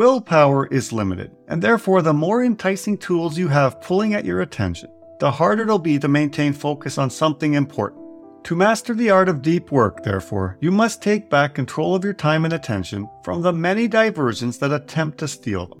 Willpower is limited, and therefore, the more enticing tools you have pulling at your attention, the harder it'll be to maintain focus on something important. To master the art of deep work, therefore, you must take back control of your time and attention from the many diversions that attempt to steal them.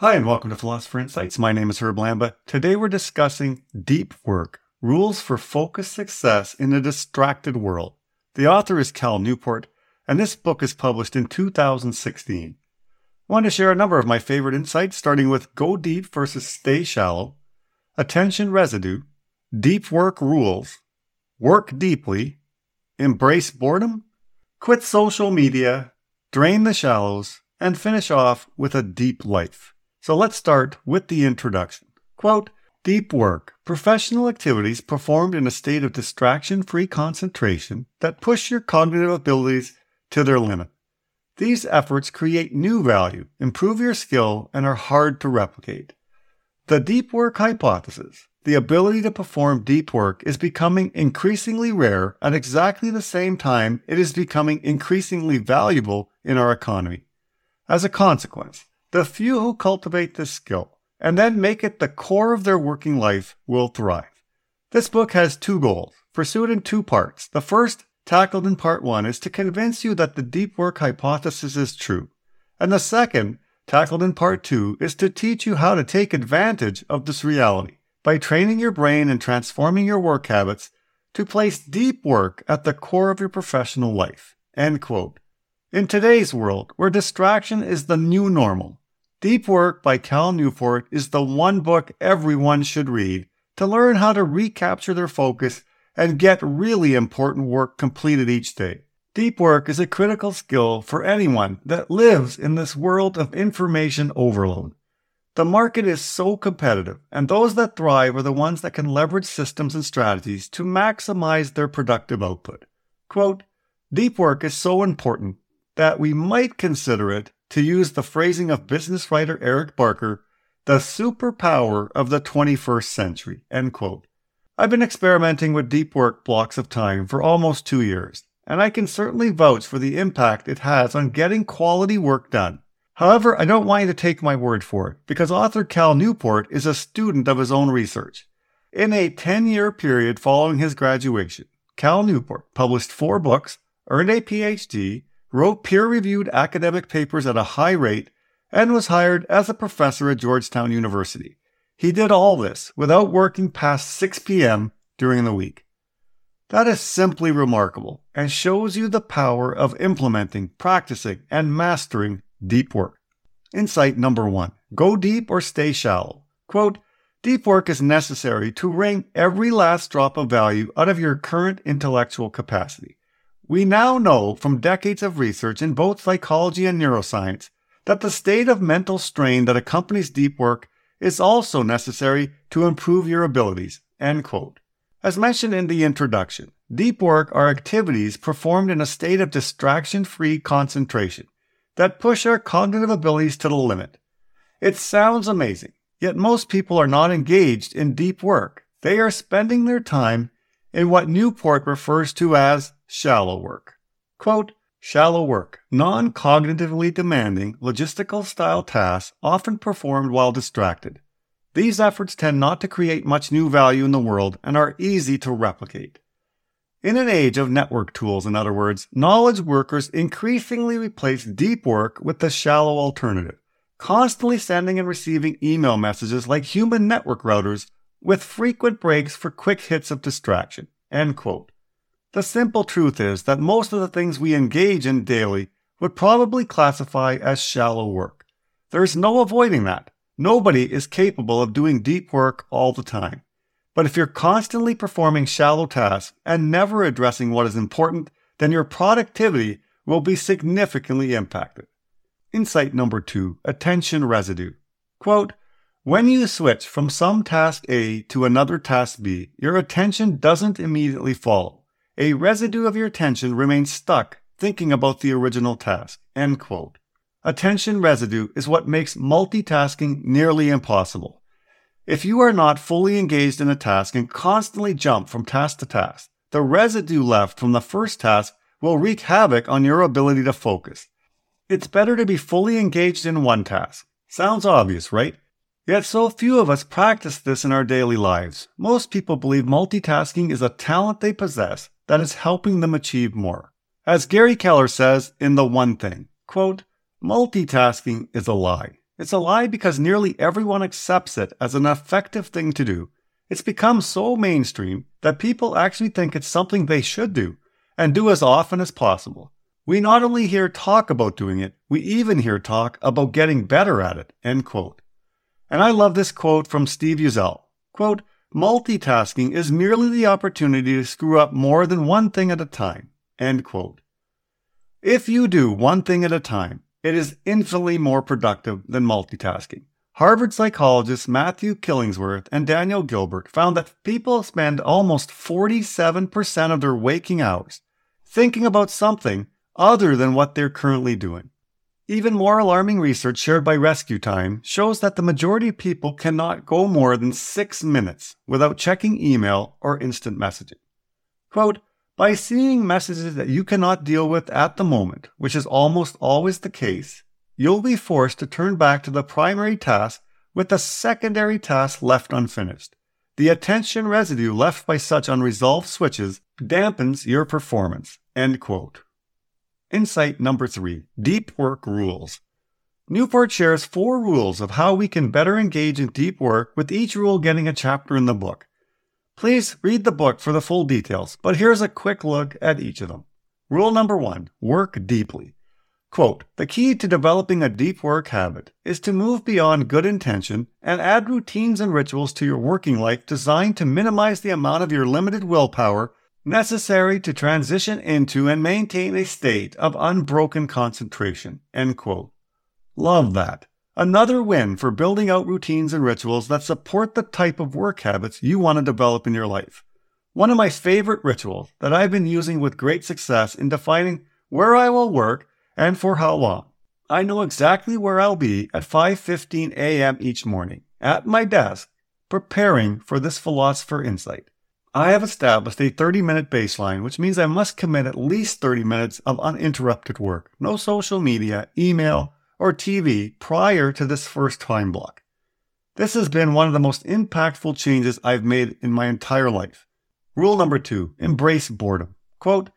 Hi, and welcome to Philosopher Insights. My name is Herb Lamba. Today we're discussing deep work rules for focused success in a distracted world. The author is Cal Newport, and this book is published in 2016. I want to share a number of my favorite insights, starting with Go Deep versus Stay Shallow, Attention Residue, Deep Work Rules, Work Deeply, Embrace Boredom, Quit Social Media, Drain the Shallows, and finish off with a Deep Life. So let's start with the introduction. Quote, Deep work, professional activities performed in a state of distraction free concentration that push your cognitive abilities to their limit. These efforts create new value, improve your skill, and are hard to replicate. The deep work hypothesis, the ability to perform deep work, is becoming increasingly rare at exactly the same time it is becoming increasingly valuable in our economy. As a consequence, the few who cultivate this skill and then make it the core of their working life will thrive. This book has two goals, pursued in two parts. The first, tackled in part one, is to convince you that the deep work hypothesis is true. And the second, tackled in part two, is to teach you how to take advantage of this reality by training your brain and transforming your work habits to place deep work at the core of your professional life. End quote. In today's world, where distraction is the new normal, Deep Work by Cal Newport is the one book everyone should read to learn how to recapture their focus and get really important work completed each day. Deep work is a critical skill for anyone that lives in this world of information overload. The market is so competitive, and those that thrive are the ones that can leverage systems and strategies to maximize their productive output. Quote, Deep work is so important that we might consider it to use the phrasing of business writer Eric Barker, the superpower of the 21st century. End quote. I've been experimenting with deep work blocks of time for almost two years, and I can certainly vouch for the impact it has on getting quality work done. However, I don't want you to take my word for it, because author Cal Newport is a student of his own research. In a 10 year period following his graduation, Cal Newport published four books, earned a PhD, wrote peer reviewed academic papers at a high rate, and was hired as a professor at Georgetown University. He did all this without working past 6 p.m. during the week. That is simply remarkable and shows you the power of implementing, practicing, and mastering deep work. Insight number one go deep or stay shallow. Quote, Deep work is necessary to wring every last drop of value out of your current intellectual capacity. We now know from decades of research in both psychology and neuroscience that the state of mental strain that accompanies deep work is also necessary to improve your abilities. End quote. As mentioned in the introduction, deep work are activities performed in a state of distraction free concentration that push our cognitive abilities to the limit. It sounds amazing, yet most people are not engaged in deep work. They are spending their time in what Newport refers to as shallow work. Quote, shallow work, non cognitively demanding, logistical style tasks often performed while distracted. These efforts tend not to create much new value in the world and are easy to replicate. In an age of network tools, in other words, knowledge workers increasingly replace deep work with the shallow alternative, constantly sending and receiving email messages like human network routers with frequent breaks for quick hits of distraction. End quote. The simple truth is that most of the things we engage in daily would probably classify as shallow work. There is no avoiding that. Nobody is capable of doing deep work all the time. But if you're constantly performing shallow tasks and never addressing what is important, then your productivity will be significantly impacted. Insight number two attention residue. Quote, when you switch from some task A to another task B, your attention doesn't immediately follow. A residue of your attention remains stuck thinking about the original task. End quote. Attention residue is what makes multitasking nearly impossible. If you are not fully engaged in a task and constantly jump from task to task, the residue left from the first task will wreak havoc on your ability to focus. It's better to be fully engaged in one task. Sounds obvious, right? Yet so few of us practice this in our daily lives. Most people believe multitasking is a talent they possess that is helping them achieve more. As Gary Keller says in The One Thing, quote, multitasking is a lie. It's a lie because nearly everyone accepts it as an effective thing to do. It's become so mainstream that people actually think it's something they should do and do as often as possible. We not only hear talk about doing it, we even hear talk about getting better at it. End quote. And I love this quote from Steve Uzzell. Quote, multitasking is merely the opportunity to screw up more than one thing at a time. End quote. If you do one thing at a time, it is infinitely more productive than multitasking. Harvard psychologists Matthew Killingsworth and Daniel Gilbert found that people spend almost 47% of their waking hours thinking about something other than what they're currently doing. Even more alarming research shared by Rescue Time shows that the majority of people cannot go more than six minutes without checking email or instant messaging. Quote, by seeing messages that you cannot deal with at the moment, which is almost always the case, you'll be forced to turn back to the primary task with the secondary task left unfinished. The attention residue left by such unresolved switches dampens your performance. End quote. Insight number three Deep Work Rules. Newport shares four rules of how we can better engage in deep work, with each rule getting a chapter in the book. Please read the book for the full details, but here's a quick look at each of them. Rule number one Work deeply. Quote, the key to developing a deep work habit is to move beyond good intention and add routines and rituals to your working life designed to minimize the amount of your limited willpower necessary to transition into and maintain a state of unbroken concentration. End quote. Love that. Another win for building out routines and rituals that support the type of work habits you want to develop in your life. One of my favorite rituals that I've been using with great success in defining where I will work and for how long. I know exactly where I'll be at 5:15 a.m. each morning at my desk preparing for this philosopher insight. I have established a 30 minute baseline, which means I must commit at least 30 minutes of uninterrupted work. No social media, email, or TV prior to this first time block. This has been one of the most impactful changes I've made in my entire life. Rule number two embrace boredom. Quote,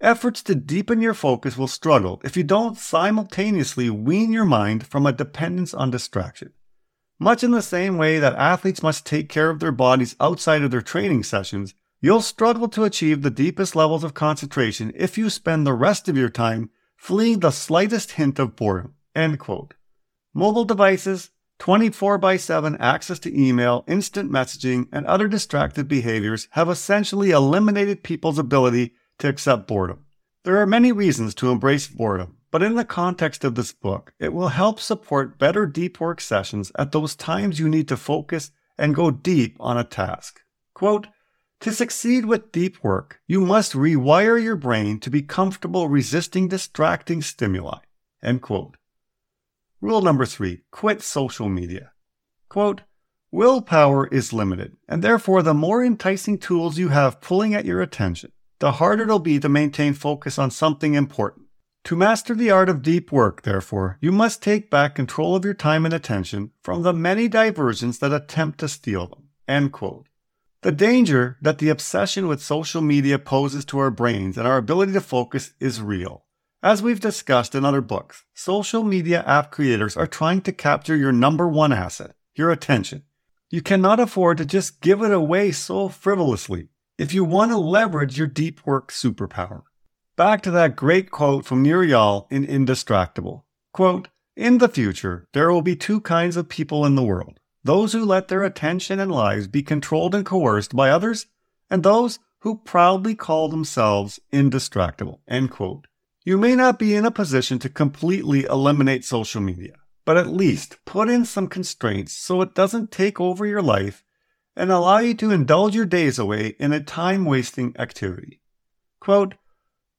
efforts to deepen your focus will struggle if you don't simultaneously wean your mind from a dependence on distraction. Much in the same way that athletes must take care of their bodies outside of their training sessions, you'll struggle to achieve the deepest levels of concentration if you spend the rest of your time fleeing the slightest hint of boredom. End quote. Mobile devices, 24 by 7 access to email, instant messaging, and other distracted behaviors have essentially eliminated people's ability to accept boredom. There are many reasons to embrace boredom, but in the context of this book, it will help support better deep work sessions at those times you need to focus and go deep on a task. Quote, to succeed with deep work, you must rewire your brain to be comfortable resisting distracting stimuli. End quote. Rule number three quit social media. Quote, willpower is limited, and therefore, the more enticing tools you have pulling at your attention, the harder it'll be to maintain focus on something important. To master the art of deep work, therefore, you must take back control of your time and attention from the many diversions that attempt to steal them. End quote. The danger that the obsession with social media poses to our brains and our ability to focus is real. As we've discussed in other books, social media app creators are trying to capture your number one asset, your attention. You cannot afford to just give it away so frivolously if you want to leverage your deep work superpower. Back to that great quote from Eyal in Indistractable. Quote, in the future, there will be two kinds of people in the world those who let their attention and lives be controlled and coerced by others, and those who proudly call themselves indistractable. End quote. You may not be in a position to completely eliminate social media, but at least put in some constraints so it doesn't take over your life and allow you to indulge your days away in a time wasting activity. Quote,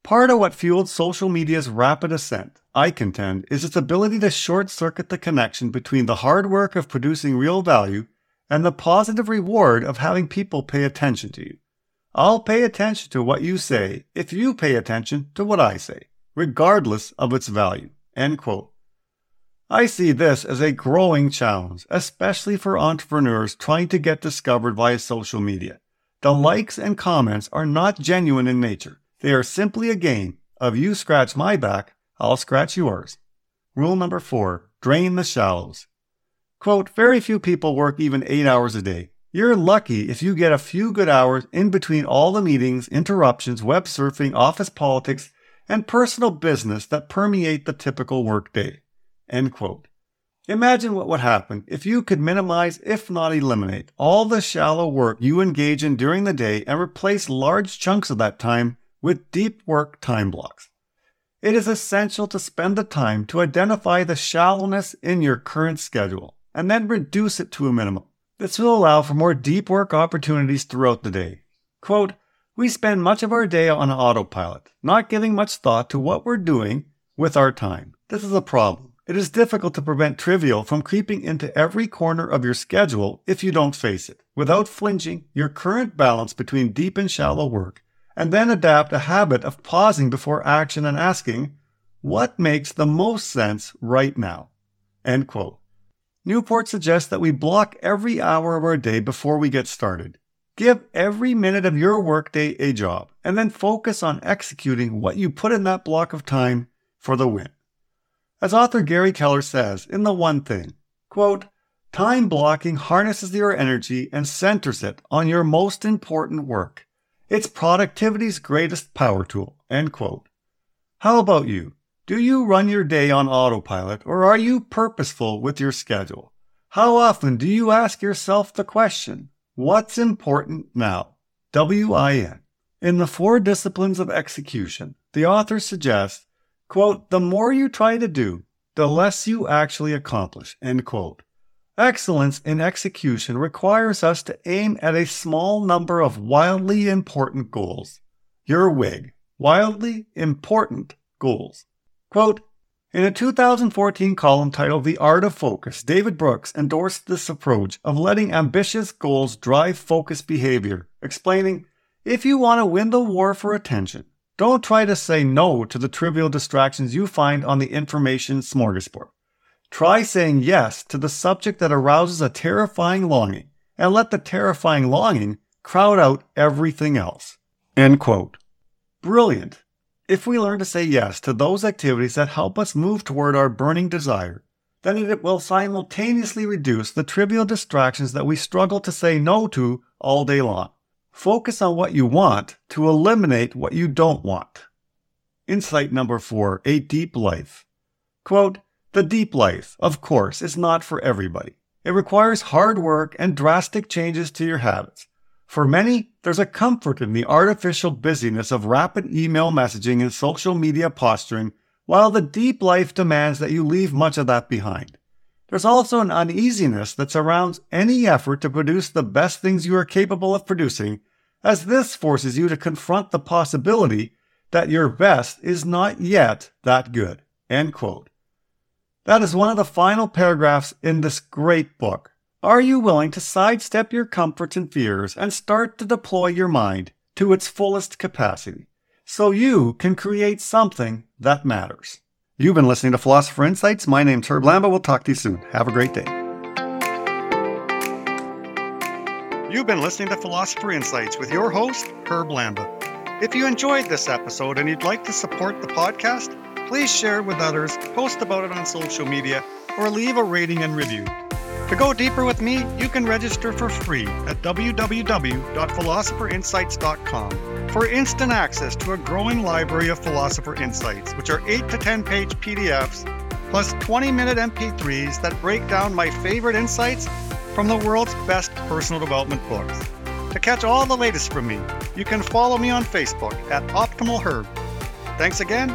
Part of what fueled social media's rapid ascent, I contend, is its ability to short circuit the connection between the hard work of producing real value and the positive reward of having people pay attention to you. I'll pay attention to what you say if you pay attention to what I say, regardless of its value. End quote. I see this as a growing challenge, especially for entrepreneurs trying to get discovered via social media. The likes and comments are not genuine in nature. They are simply a game of you scratch my back, I'll scratch yours. Rule number four drain the shallows. Quote, very few people work even eight hours a day. You're lucky if you get a few good hours in between all the meetings, interruptions, web surfing, office politics, and personal business that permeate the typical workday. End quote. Imagine what would happen if you could minimize, if not eliminate, all the shallow work you engage in during the day and replace large chunks of that time with deep work time blocks. It is essential to spend the time to identify the shallowness in your current schedule and then reduce it to a minimum. This will allow for more deep work opportunities throughout the day. Quote, we spend much of our day on autopilot, not giving much thought to what we're doing with our time. This is a problem. It is difficult to prevent trivial from creeping into every corner of your schedule if you don't face it, without flinching your current balance between deep and shallow work, and then adapt a habit of pausing before action and asking, what makes the most sense right now? End quote. Newport suggests that we block every hour of our day before we get started. Give every minute of your workday a job, and then focus on executing what you put in that block of time for the win. As author Gary Keller says in The One Thing, quote, Time blocking harnesses your energy and centers it on your most important work. It's productivity's greatest power tool. End quote. How about you? Do you run your day on autopilot or are you purposeful with your schedule? How often do you ask yourself the question, What's important now? WIN. In the four disciplines of execution, the author suggests Quote, the more you try to do, the less you actually accomplish, end quote. Excellence in execution requires us to aim at a small number of wildly important goals. Your WIG, wildly important goals. Quote, in a 2014 column titled The Art of Focus, David Brooks endorsed this approach of letting ambitious goals drive focused behavior, explaining, if you want to win the war for attention, don't try to say no to the trivial distractions you find on the information smorgasbord. Try saying yes to the subject that arouses a terrifying longing, and let the terrifying longing crowd out everything else. End quote. Brilliant. If we learn to say yes to those activities that help us move toward our burning desire, then it will simultaneously reduce the trivial distractions that we struggle to say no to all day long. Focus on what you want to eliminate what you don't want. Insight number four a deep life. Quote, the deep life, of course, is not for everybody. It requires hard work and drastic changes to your habits. For many, there's a comfort in the artificial busyness of rapid email messaging and social media posturing, while the deep life demands that you leave much of that behind. There's also an uneasiness that surrounds any effort to produce the best things you are capable of producing as this forces you to confront the possibility that your best is not yet that good. End quote. That is one of the final paragraphs in this great book. Are you willing to sidestep your comforts and fears and start to deploy your mind to its fullest capacity so you can create something that matters? You've been listening to Philosopher Insights. My name's Herb Lamba. We'll talk to you soon. Have a great day. You've been listening to Philosopher Insights with your host, Herb Lamba. If you enjoyed this episode and you'd like to support the podcast, please share it with others, post about it on social media, or leave a rating and review. To go deeper with me, you can register for free at www.philosopherinsights.com for instant access to a growing library of Philosopher Insights, which are 8 to 10 page PDFs plus 20 minute MP3s that break down my favorite insights from the world's best personal development books. To catch all the latest from me, you can follow me on Facebook at Optimal Herb. Thanks again,